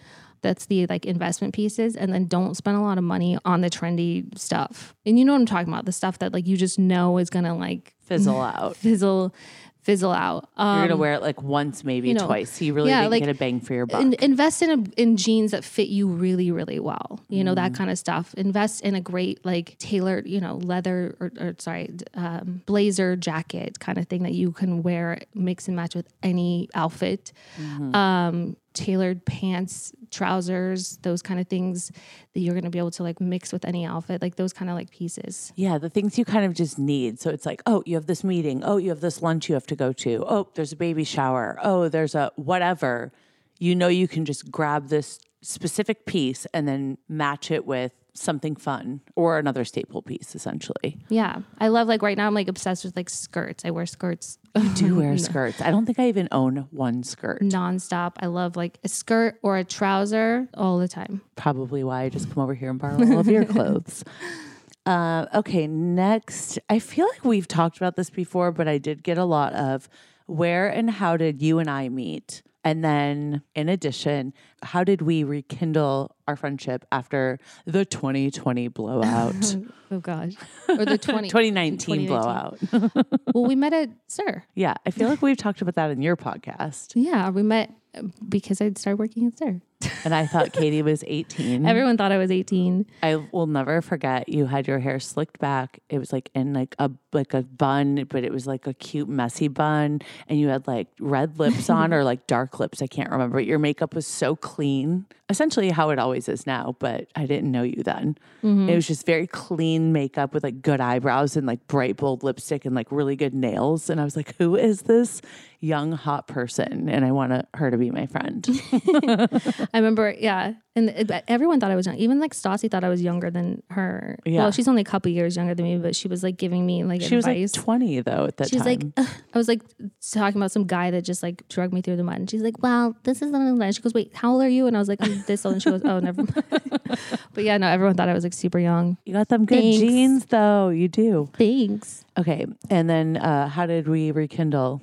that's the like investment pieces. And then don't spend a lot of money on the trendy stuff. And you know what I'm talking about? The stuff that like you just know is gonna like Fizzle out. fizzle, fizzle out. Um, You're gonna wear it like once, maybe you know, twice. So you really yeah, like, get a bang for your buck. in, invest in a, in jeans that fit you really really well you know that kind of stuff invest in a great like tailored you know leather or, or sorry um, blazer jacket kind of thing that you can wear mix and match with any outfit um, tailored pants trousers those kind of things that you're going to be able to like mix with any outfit like those kind of like pieces Yeah, the things you kind of just need. So it's like, oh, you have this meeting. Oh, you have this lunch you have to go to. Oh, there's a baby shower. Oh, there's a whatever. You know, you can just grab this specific piece and then match it with something fun or another staple piece, essentially. yeah i love like right now i'm like obsessed with like skirts i wear skirts I do wear skirts. I don't think I even own one skirt. nonstop. I love like a skirt or a trouser all the time. Probably why I just come over here and borrow all of your clothes. Uh, okay, next. I feel like we've talked about this before, but I did get a lot of where and how did you and I meet? And then, in addition, how did we rekindle our friendship after the 2020 blowout? Oh gosh. Or the 20, 2019 blowout. well, we met at SUR. yeah, I feel like we've talked about that in your podcast. Yeah, we met uh, because I'd started working at SUR. And I thought Katie was 18. Everyone thought I was 18. I will never forget you had your hair slicked back. It was like in like a like a bun, but it was like a cute messy bun and you had like red lips on or like dark lips, I can't remember. Your makeup was so clean. Essentially how it always is now, but I didn't know you then. Mm-hmm. It was just very clean makeup with like good eyebrows and like bright bold lipstick and like really good nails and I was like, "Who is this young hot person?" And I want to- her to be my friend. I remember, yeah. And it- everyone thought I was young. Even like Stassi thought I was younger than her. Yeah. Well, she's only a couple years younger than me, but she was like giving me like she was like 20 though at that She's time. like. I was like talking about some guy that just like drug me through the mud. And she's like, well, this is something that she goes, wait, how old are you? And I was like, I'm this old. And she goes, oh, never mind. but yeah, no, everyone thought I was like super young. You got them good Thanks. genes, though. You do. Thanks. Okay. And then uh, how did we rekindle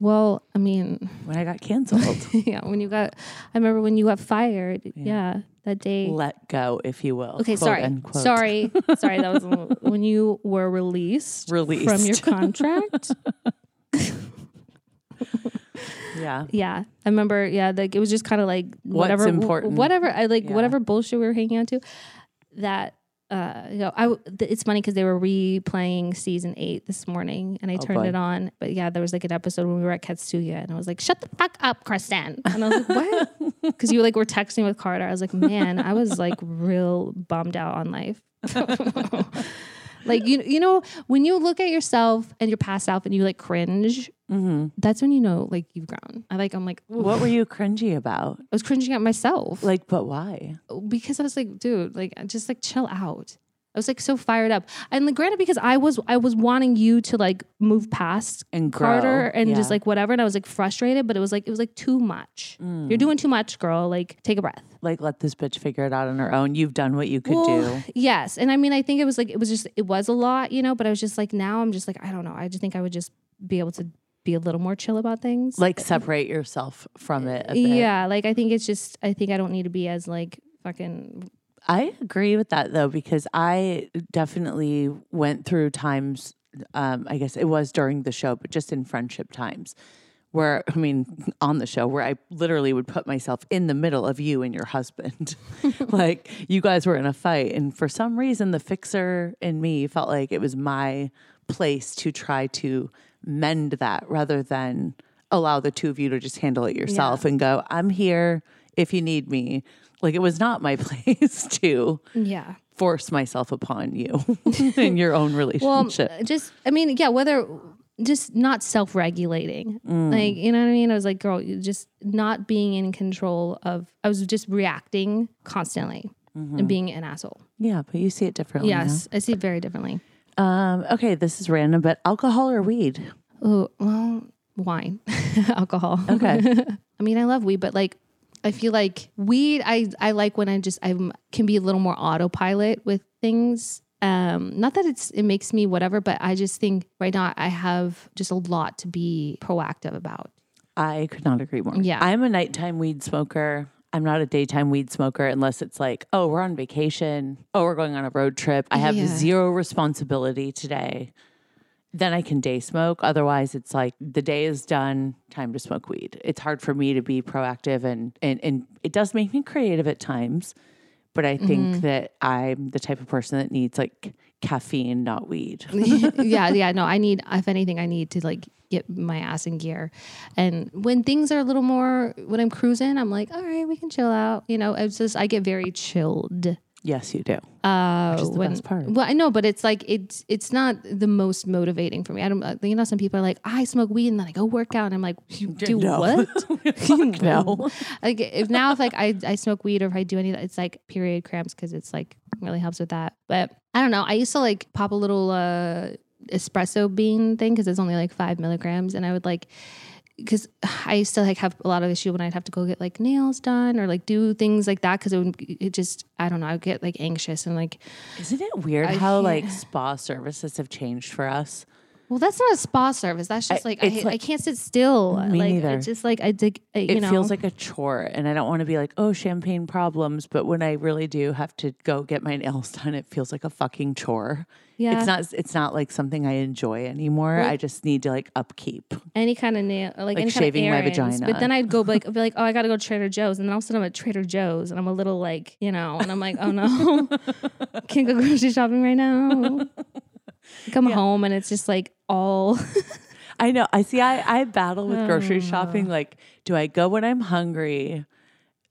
Well, I mean, when I got canceled? yeah, when you got, I remember when you got fired. Yeah, that day. Let go, if you will. Okay, sorry, sorry, sorry. That was little- when you were released, Released. from your contract. Yeah. yeah, I remember. Yeah, like it was just kind of like whatever, important? whatever. I like Yeah. whatever bullshit we were hanging on to. That uh, you know, I w- th- it's funny because they were replaying season eight this morning, and I turned Oh, boy. it on. But yeah, there was like an episode when we were at Katsuya, and I was like, "Shut the fuck up, Kristen!" And I was like, "What?" Because you like were texting with Carter. I was like, "Man, I was like real bummed out on life." like you, you know, when you look at yourself and your past self and you like cringe, that's when you know like you've grown. I like I'm like. Mm-hmm. What were you cringy about? I was cringing at myself Like, but why? because I was like, dude, like just like chill out. I was like so fired up, and like granted because I was I was wanting you to like move past And Carter grow, and just like whatever, and I was like frustrated, but it was like it was like too much. Mm. You're doing too much, girl. Like take a breath. Like, let this bitch figure it out on her own. You've done what you could Well, do. Yes, and I mean I think it was like it was just it was a lot, you know. But I was just like now I'm just like I don't know. I just think I would just be able to be a little more chill about things. Like, separate yourself from it. A bit. yeah, like I think it's just I think I don't need to be as like fucking I agree with that though, because I definitely went through times, um, I guess it was during the show, but just in friendship times where, I mean, on the show, where I literally would put myself in the middle of you and your husband. like you guys were in a fight. And for some reason, the fixer in me felt like it was my place to try to mend that rather than allow the two of you to just handle it yourself and go, I'm here if you need me. Like it was not my place to yeah. force myself upon you in your own relationship. Well, just I mean, yeah, whether just not self-regulating. Mm. Like, you know what I mean? I was like, girl, just not being in control of I was just reacting constantly Mm-hmm. and being an asshole. yeah, but you see it differently. now. Yes, I see it very differently. Um, okay, this is random, but alcohol or weed? Oh, well, wine, alcohol. Okay. I mean, I love weed, but like, I feel like weed. I I like when I just I can be a little more autopilot with things. Um, not that it's it makes me whatever, but I just think right now I have just a lot to be proactive about. I could not agree more. Yeah. I'm a nighttime weed smoker. I'm not a daytime weed smoker unless it's like, oh, we're on vacation. Oh, we're going on a road trip. I have Yeah. zero responsibility today. Then I can day smoke. Otherwise, it's like the day is done, time to smoke weed. It's hard for me to be proactive and and, and it does make me creative at times. But I think Mm-hmm. that I'm the type of person that needs like caffeine, not weed. yeah, yeah. No, I need, if anything, I need to like get my ass in gear. And when things are a little more, when I'm cruising, I'm like, all right, we can chill out. You know, it's just, I get very chilled. Yes, you do. Uh, Which is the when, best part. Well, I know, but it's like, it's, it's not the most motivating for me. I don't, uh, you know, some people are like, I smoke weed and then I go work out. And I'm like, you do No. what? No. like if now if like I, I smoke weed or if I do any of that, it's like period cramps because it's like really helps with that. But I don't know. I used to like pop a little uh espresso bean thing because it's only like five milligrams, and I would like because I used to like have a lot of issue when I'd have to go get like nails done or like do things like that because it would it just I don't know I would get like anxious and like Isn't it weird I how like spa services have changed for us? Well that's not a spa service that's just I- like I, like- I can't sit still Me like neither. it's just like I dig I, you It know feels like a chore, and I don't want to be like, oh, champagne problems. But when I really do have to go get my nails done, it feels like a fucking chore. yeah It's not. It's not like something I enjoy anymore. I just need to like upkeep. any kind of nail, like, Like any shaving my kind of errands. vagina. But then I'd go like, I'd be like, oh, I got to go to Trader Joe's, and then all of a sudden I'm at Trader Joe's, and I'm a little like, you know, and I'm like, oh no, can't go grocery shopping right now. Come home and it's just like all I know. I see. I I battle with grocery shopping. Like, do I go when I'm hungry?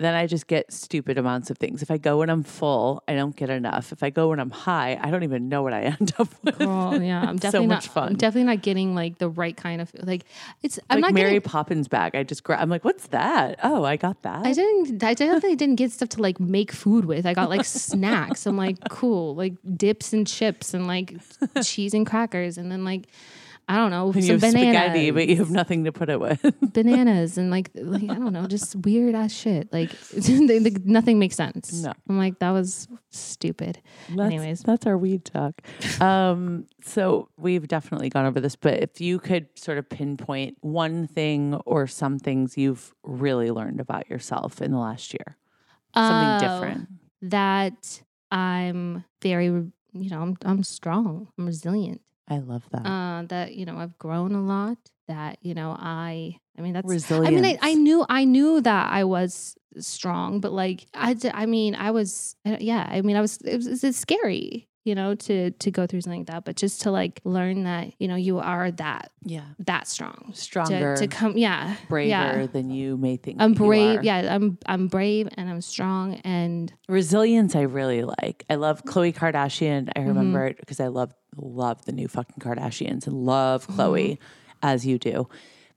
Then I just get stupid amounts of things. If I go when I'm full, I don't get enough. If I go when I'm high, I don't even know what I end up with. girl. Yeah, I'm So definitely much not. fun. I'm definitely not getting like the right kind of like. It's I'm like not Mary getting. Poppins bag. I just grab. I'm like, what's that? Oh, I got that. I didn't. I definitely didn't get stuff to like make food with. I got like snacks. I'm like, cool, like dips and chips and like cheese and crackers, and then like I don't know And some you have bananas. spaghetti, but you have nothing to put it with. bananas and like like I don't know, just weird ass shit. Like they- they- nothing makes sense. No. I'm like that was stupid. That's, Anyways. that's our weed talk. Um, so we've definitely gone over this, but if you could sort of pinpoint one thing or some things you've really learned about yourself in the last year, something Oh, different. That I'm very, you know, I'm I'm strong. I'm resilient. I love that. Uh, that you know I've grown a lot. That you know I I mean that's Resilience. I mean I, I knew I knew that I was strong, but like I. I mean I was uh, yeah I mean I was it was it's scary you know to to go through something like that, but just to like learn that you know you are that yeah, that strong stronger, to, to come yeah braver yeah. than you may think. I'm brave yeah I'm I'm brave and I'm strong and Resilience, I really like. I love Khloe Kardashian. Mm-hmm. I remember it because I love love the new fucking Kardashians and love Khloe as you do.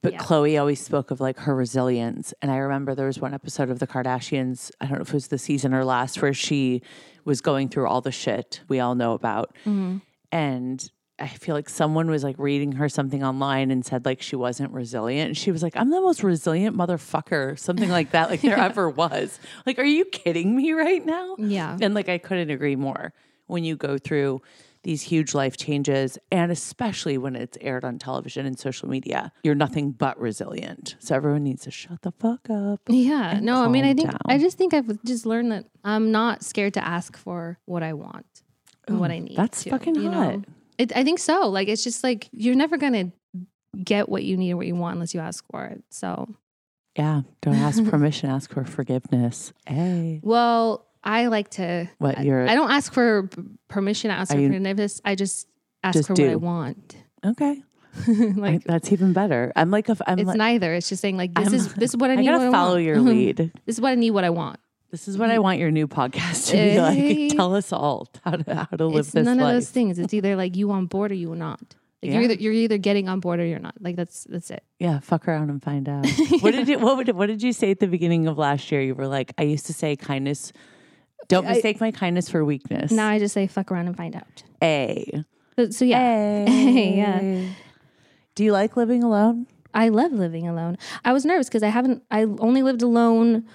But Mm-hmm. Yeah. Khloe always spoke of like her resilience. And I remember there was one episode of the Kardashians, I don't know if it was the season or last, where she was going through all the shit we all know about. Mm-hmm. And I feel like someone was like reading her something online and said like she wasn't resilient. And she was like, I'm the most resilient motherfucker, something like that, like there ever was. Like, are you kidding me right now? yeah And like, I couldn't agree more when you go through these huge life changes, and especially when it's aired on television and social media, you're nothing but resilient. So everyone needs to shut the fuck up. Yeah. No, I mean, I think down. I just think I've just learned that I'm not scared to ask for what I want and what I need. that's to, fucking you hot. Know? It, I think so. Like, it's just like you're never gonna get what you need or what you want unless you ask for it. So, Yeah, don't ask permission, ask for forgiveness. Hey, well, I like to. what you're I don't ask for permission. I ask for you- forgiveness. I just ask Just for what I want. okay? like I- that's even better. I'm like, a, I'm it's like, neither. It's just saying like this I'm- is this is what I need. I gotta what follow I your lead. this is what I need. What I want. This is what I want your new podcast to be Hey. like. Tell us all how to how to live it's this none life. of those things. It's either like you on board or you not. Like you're Yeah. either you're either getting on board or you're not. Like that's that's it. Yeah, fuck around and find out. what did you what, would, what did you say at the beginning of last year? You were like, I used to say kindness. Don't I- mistake my kindness for weakness. Now I just say fuck around and find out. A. So, so yeah, yeah. Do you like living alone? I love living alone. I was nervous because I haven't. I only lived alone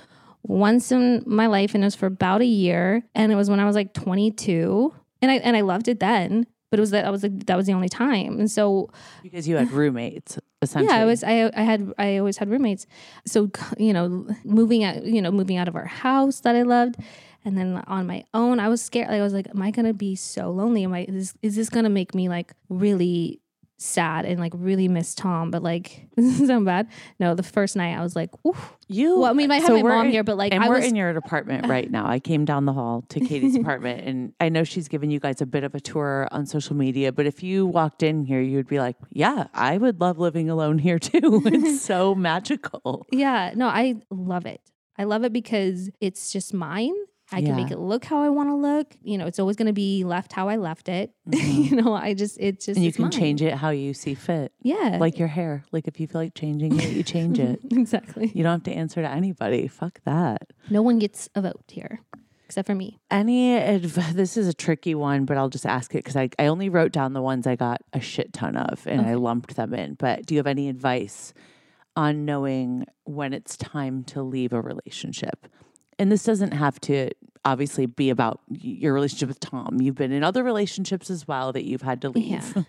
once in my life, and it was for about a year. And it was when I was like 22, and I and I loved it then. But it was that I was like that was the only time, and so Because you had roommates, essentially. yeah, I was. I I had. I always had roommates. So you know, moving out. You know, moving out of our house that I loved, and then on my own, I was scared. Like I was like, am I gonna be so lonely? Am I? Is, is this gonna make me like really sad and like really miss Tom? But like, this sound bad. No, the first night I was like, oof. You. Well, I mean, I have so my mom in- here, but like, and I we're was. in your apartment right now. I came down the hall to Katie's apartment, and I know she's given you guys a bit of a tour on social media. But if you walked in here, you would be like, "Yeah, I would love living alone here too. It's so magical." yeah, no, I love it. I love it because it's just mine. I can make it look how I want to look. You know, it's always going to be left how I left it. you know, I just, it's just, Mm-hmm. And you can mine. change it how you see fit, Yeah. like your hair. Like if you feel like changing it, you change it. exactly. You don't have to answer to anybody. Fuck that. No one gets a vote here except for me. Any adv- this is a tricky one, but I'll just ask it because I, I only wrote down the ones I got a shit ton of and I lumped them in. But do you have any advice on knowing when it's time to leave a relationship? And this doesn't have to obviously be about your relationship with Tom. You've been in other relationships as well that you've had to leave. Yeah.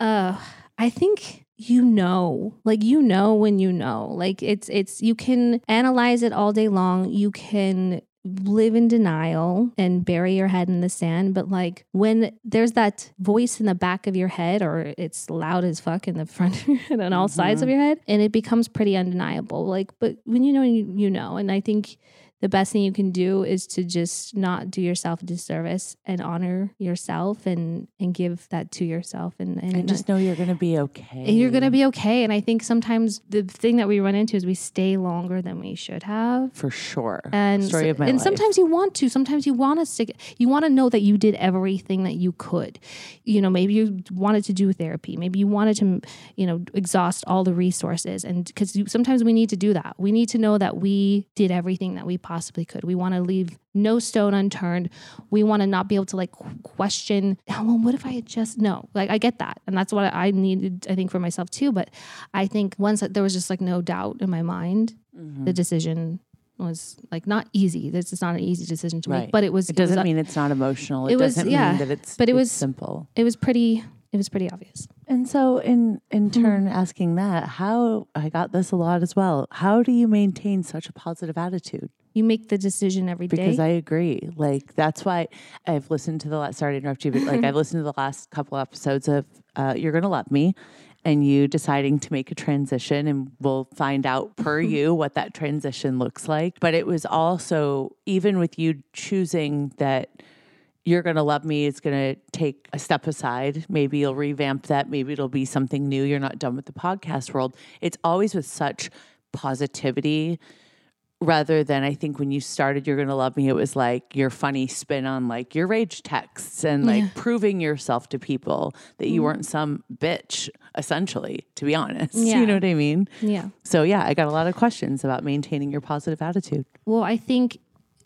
Uh, I think you know, like you know when you know. Like it's it's you can analyze it all day long. You can live in denial and bury your head in the sand but like when there's that voice in the back of your head or it's loud as fuck in the front of your head on all sides of your head and it becomes pretty undeniable like but when you know you, you know and i think the best thing you can do is to just not do yourself a disservice and honor yourself and and give that to yourself and and, and just know you're going to be okay. and you're gonna be okay. And I think sometimes the thing that we run into is we stay longer than we should have. for sure. And Story of my and life. sometimes you want to. Sometimes you want to stick. You want to know that you did everything that you could. You know, maybe you wanted to do therapy. Maybe you wanted to, you know, exhaust all the resources. And because sometimes we need to do that. We need to know that we did everything that we possibly could. We want to leave no stone unturned. We want to not be able to like question. Oh, well, what if I had just no? Like I get that, and that's what I needed. I think for myself too. But I think once there was just like no doubt in my mind, Mm-hmm. the decision was like not easy. This is not an easy decision to Right. make, but it was. it doesn't was, mean it's not emotional. It, it was- doesn't yeah, mean that it's but it it's was- simple. It was pretty. It was pretty obvious. And so, in in Mm-hmm. turn, asking that, how I got this a lot as well. How do you maintain such a positive attitude? You make the decision every day. Because I agree. Like that's why I've listened to the last. Sorry to interrupt you, but like I've listened to the last couple episodes of uh, "You're Gonna Love Me," and you deciding to make a transition, and we'll find out per you what that transition looks like. But it was also even with you choosing that you're going to love me it's going to take a step aside maybe you'll revamp that maybe it'll be something new you're not done with the podcast world it's always with such positivity rather than i think when you started you're to love me it was like your funny spin on like your rage texts and like proving yourself to people that you mm-hmm. weren't some bitch essentially to be honest. Yeah. you know what i mean? Yeah. so yeah i got a lot of questions about maintaining your positive attitude. Well, I think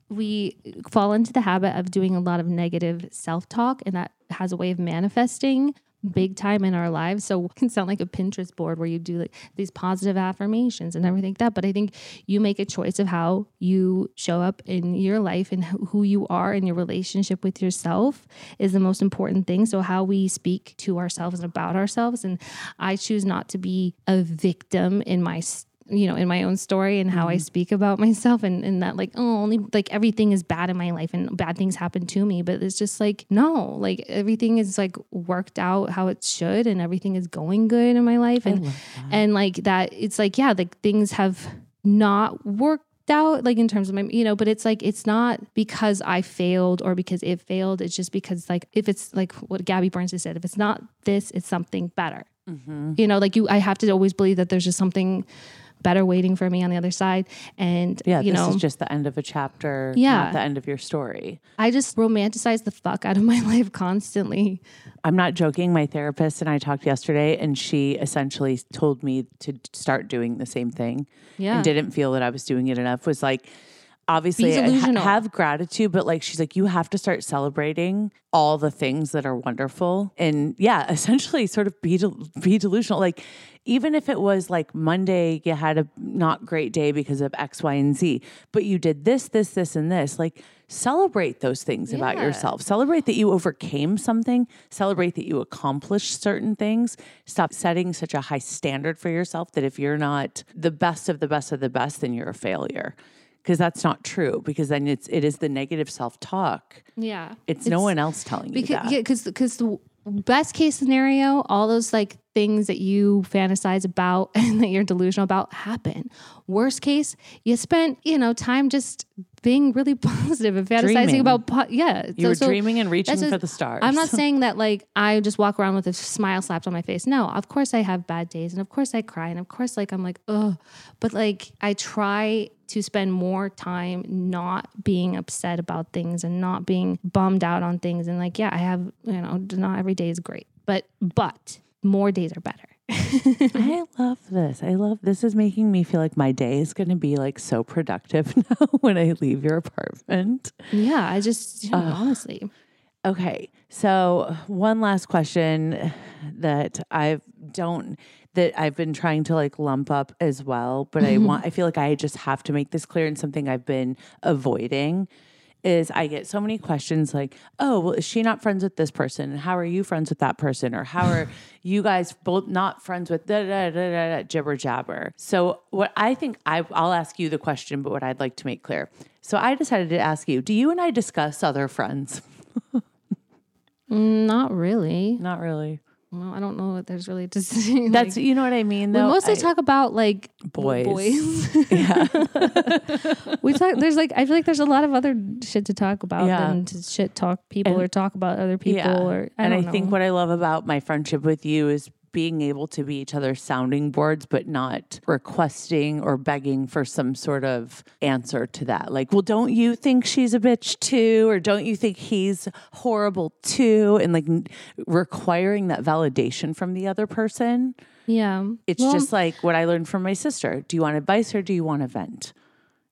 we fall into the habit of doing a lot of negative self talk, and that has a way of manifesting big time in our lives. So it can sound like a Pinterest board where you do like these positive affirmations and everything like that. But I think you make a choice of how you show up in your life and who you are in your relationship with yourself is the most important thing. So how we speak to ourselves and about ourselves. And I choose not to be a victim in my you know, in my own story and how I speak about myself and, and that like, oh, only like everything is bad in my life and bad things happen to me. But it's just like, no, like everything is like worked out how it should and everything is going good in my life. And and like that it's like, yeah, like things have not worked out like in terms of my you know but it's like it's not because i failed or because it failed. It's just because like if it's like what gabby burns has said if it's not this it's something better. You know like you i have to always believe that there's just something better waiting for me on the other side and yeah you this know is just the end of a chapter Yeah. not the end of your story i just romanticize the fuck out of my life constantly I'm not joking. My therapist and I talked yesterday, and she essentially told me to start doing the same thing. Yeah. And didn't feel that I was doing it enough. Was like, obviously ha- have gratitude, but like she's like, you have to start celebrating all the things that are wonderful. And yeah, essentially sort of be del- be delusional. Like even if it was like Monday, you had a not great day because of X, Y, and Z, but you did this, this, this, and this. Like celebrate those things about yourself. Celebrate that you overcame something. Celebrate that you accomplished certain things. Stop setting such a high standard for yourself that if you're not the best of the best of the best, then you're a failure. Because that's not true. Because then it's it is the negative self talk. Yeah. It's, no one else telling you because that. yeah, because because the best case scenario, all those like things that you fantasize about and that you're delusional about happen. Worst case, you spent you know time just being really positive and fantasizing Dreaming. about po- yeah. You were dreaming and reaching just- for the stars. I'm not saying that like I just walk around with a smile slapped on my face. No, of course I have bad days and of course I cry and of course like I'm like, ugh. But like I try to spend more time not being upset about things and not being bummed out on things. And like, yeah, I have, you know, not every day is great. But but more days are better. I love this. I love this is making me feel like my day is going to be like so productive now when I leave your apartment. yeah, I just you know, honestly. Okay. So, one last question that I don't that I've been trying to like lump up as well, but I mm-hmm. want I feel like I just have to make this clear and something I've been avoiding is I get so many questions like, "Oh, well is she not friends with this person? And how are you friends with that person? Or how are you guys both not friends with da da da da, da jibber jabber?" So, what I think I I'll ask you the question, but what I'd like to make clear. So, I decided to ask you, do you and I discuss other friends? Mm, not really. Not really. Well, I don't know what there's really to say. That's like, you know what I mean. we mostly I- talk about like boys. boys. yeah, we talk. There's like I feel like there's a lot of other shit to talk about Yeah. than to shit talk people And- or talk about other people yeah. or I and I don't think know. what I love about my friendship with you is being able to be each other's sounding boards, but not requesting or begging for some sort of answer to that. Like, well, don't you think she's a bitch too, or don't you think he's horrible too? And like n- requiring that validation from the other person. yeah, It's Well, just like what I learned from my sister. Do you want advice or do you want a vent?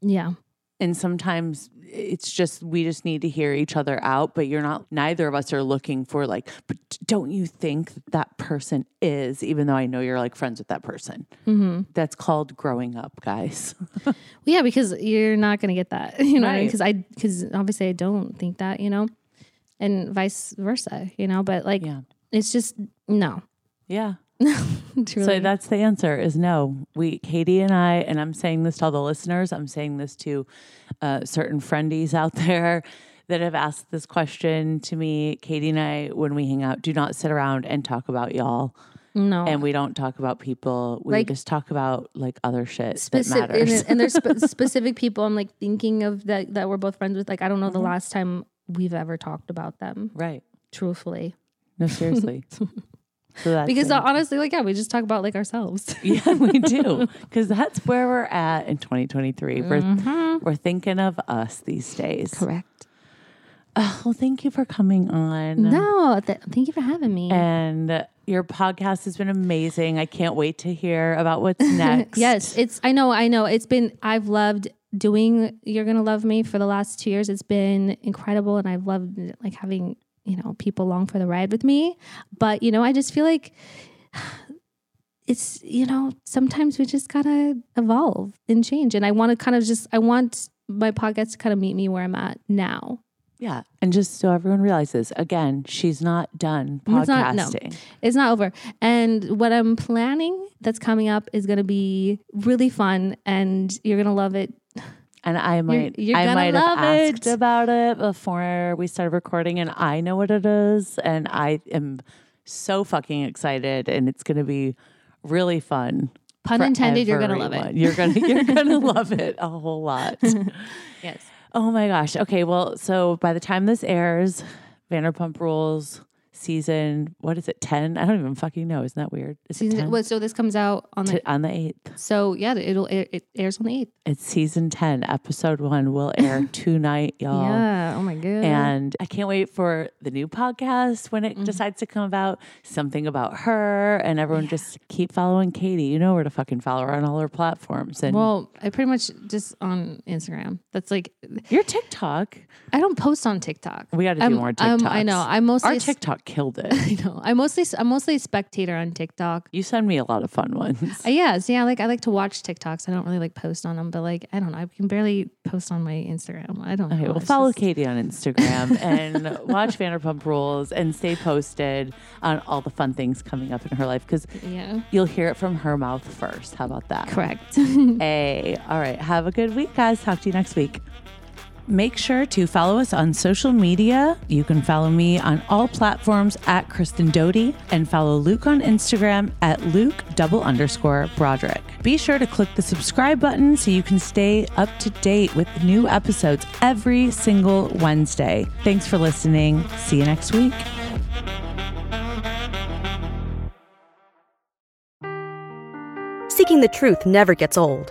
yeah. and sometimes it's just we just need to hear each other out but you're not neither of us are looking for like but don't you think that, person is? Even though i know you're like friends with that person. Mm-hmm. that's called growing up guys. Yeah, because you're not gonna get that, you know, Right. because I because obviously I don't think that, you know, and vice versa, you know. But like, yeah. it's just no. yeah. So that's the answer is no. We katie and i and i'm saying this to all the listeners i'm saying this to uh, certain friendies out there that have asked this question to me katie and i when we hang out do not sit around and talk about y'all no. and we don't talk about people. We Like- just talk about like other shit specific that matters. and, and there's spe- specific people I'm like thinking of that that we're both friends with. Like I don't know Mm-hmm. the last time we've ever talked about them. right? Truthfully, No, seriously. so because it. honestly, like yeah, we just talk about like ourselves. yeah, we do because that's where we're at in 2023. We're Mm-hmm. we're thinking of us these days. Correct. Oh, well, thank you for coming on. No, th- thank you for having me. And your podcast has been amazing. I can't wait to hear about what's next. Yes, it's. I know. I know. It's been. I've loved doing. You're gonna love me for the last two years. It's been incredible, and I've loved like having you know people long for the ride with me. But you know, I just feel like it's you know sometimes we just gotta evolve and change. And I want to kind of just. I want my podcast to kind of meet me where I'm at now. Yeah. And just so everyone realizes, again, she's not done It's not- no. podcasting. It's not over. And what I'm planning that's coming up is going to be really fun and you're going to love it. And I might, you're I gonna might have asked it. about it before we started recording, and I know what it is, and I am so fucking excited, and it's going to be really fun. Pun intended, you're going to love it. You're gonna, you're gonna love it a whole lot. Yes. Oh my gosh. Okay. Well, so by the time this airs, Vanderpump Rules season. What is it? Ten? I don't even fucking know. Isn't that weird? Is it Season, 10? what, so this comes out on the. On the eighth. so yeah, it'll it, it airs on the eighth. It's season ten. Episode one will air tonight, y'all. Yeah. Oh my god. And I can't wait for the new podcast when Mm-hmm. it decides to come about. Something about her and everyone just keep following Katie. You know where to fucking follow her on all her platforms. And well, I pretty much just on Instagram. That's like your TikTok. I don't post on TikTok. We got to do I'm- more I'm- I know. I'm mostly our TikTok killed it. I know. I'm mostly I'm mostly a spectator on TikTok. you send me a lot of fun ones. Uh, yes, yeah. Like I like to watch TikToks. I don't really like post on them, but like I don't know. I can barely post on my Instagram. I don't know. Okay, well, It's follow just- Katie on Instagram and watch Vanderpump Rules and stay posted on all the fun things coming up in her life because Yeah. you'll hear it from her mouth first. How about that? Correct. Hey, all right. Have a good week, guys. Talk to you next week. Make sure to follow us on social media. You can follow me on all platforms at Kristen Doute and follow Luke on Instagram at Luke double underscore Broderick. Be sure to click the subscribe button so you can stay up to date with new episodes every single Wednesday. Thanks for listening. See you next week. Seeking the truth never gets old.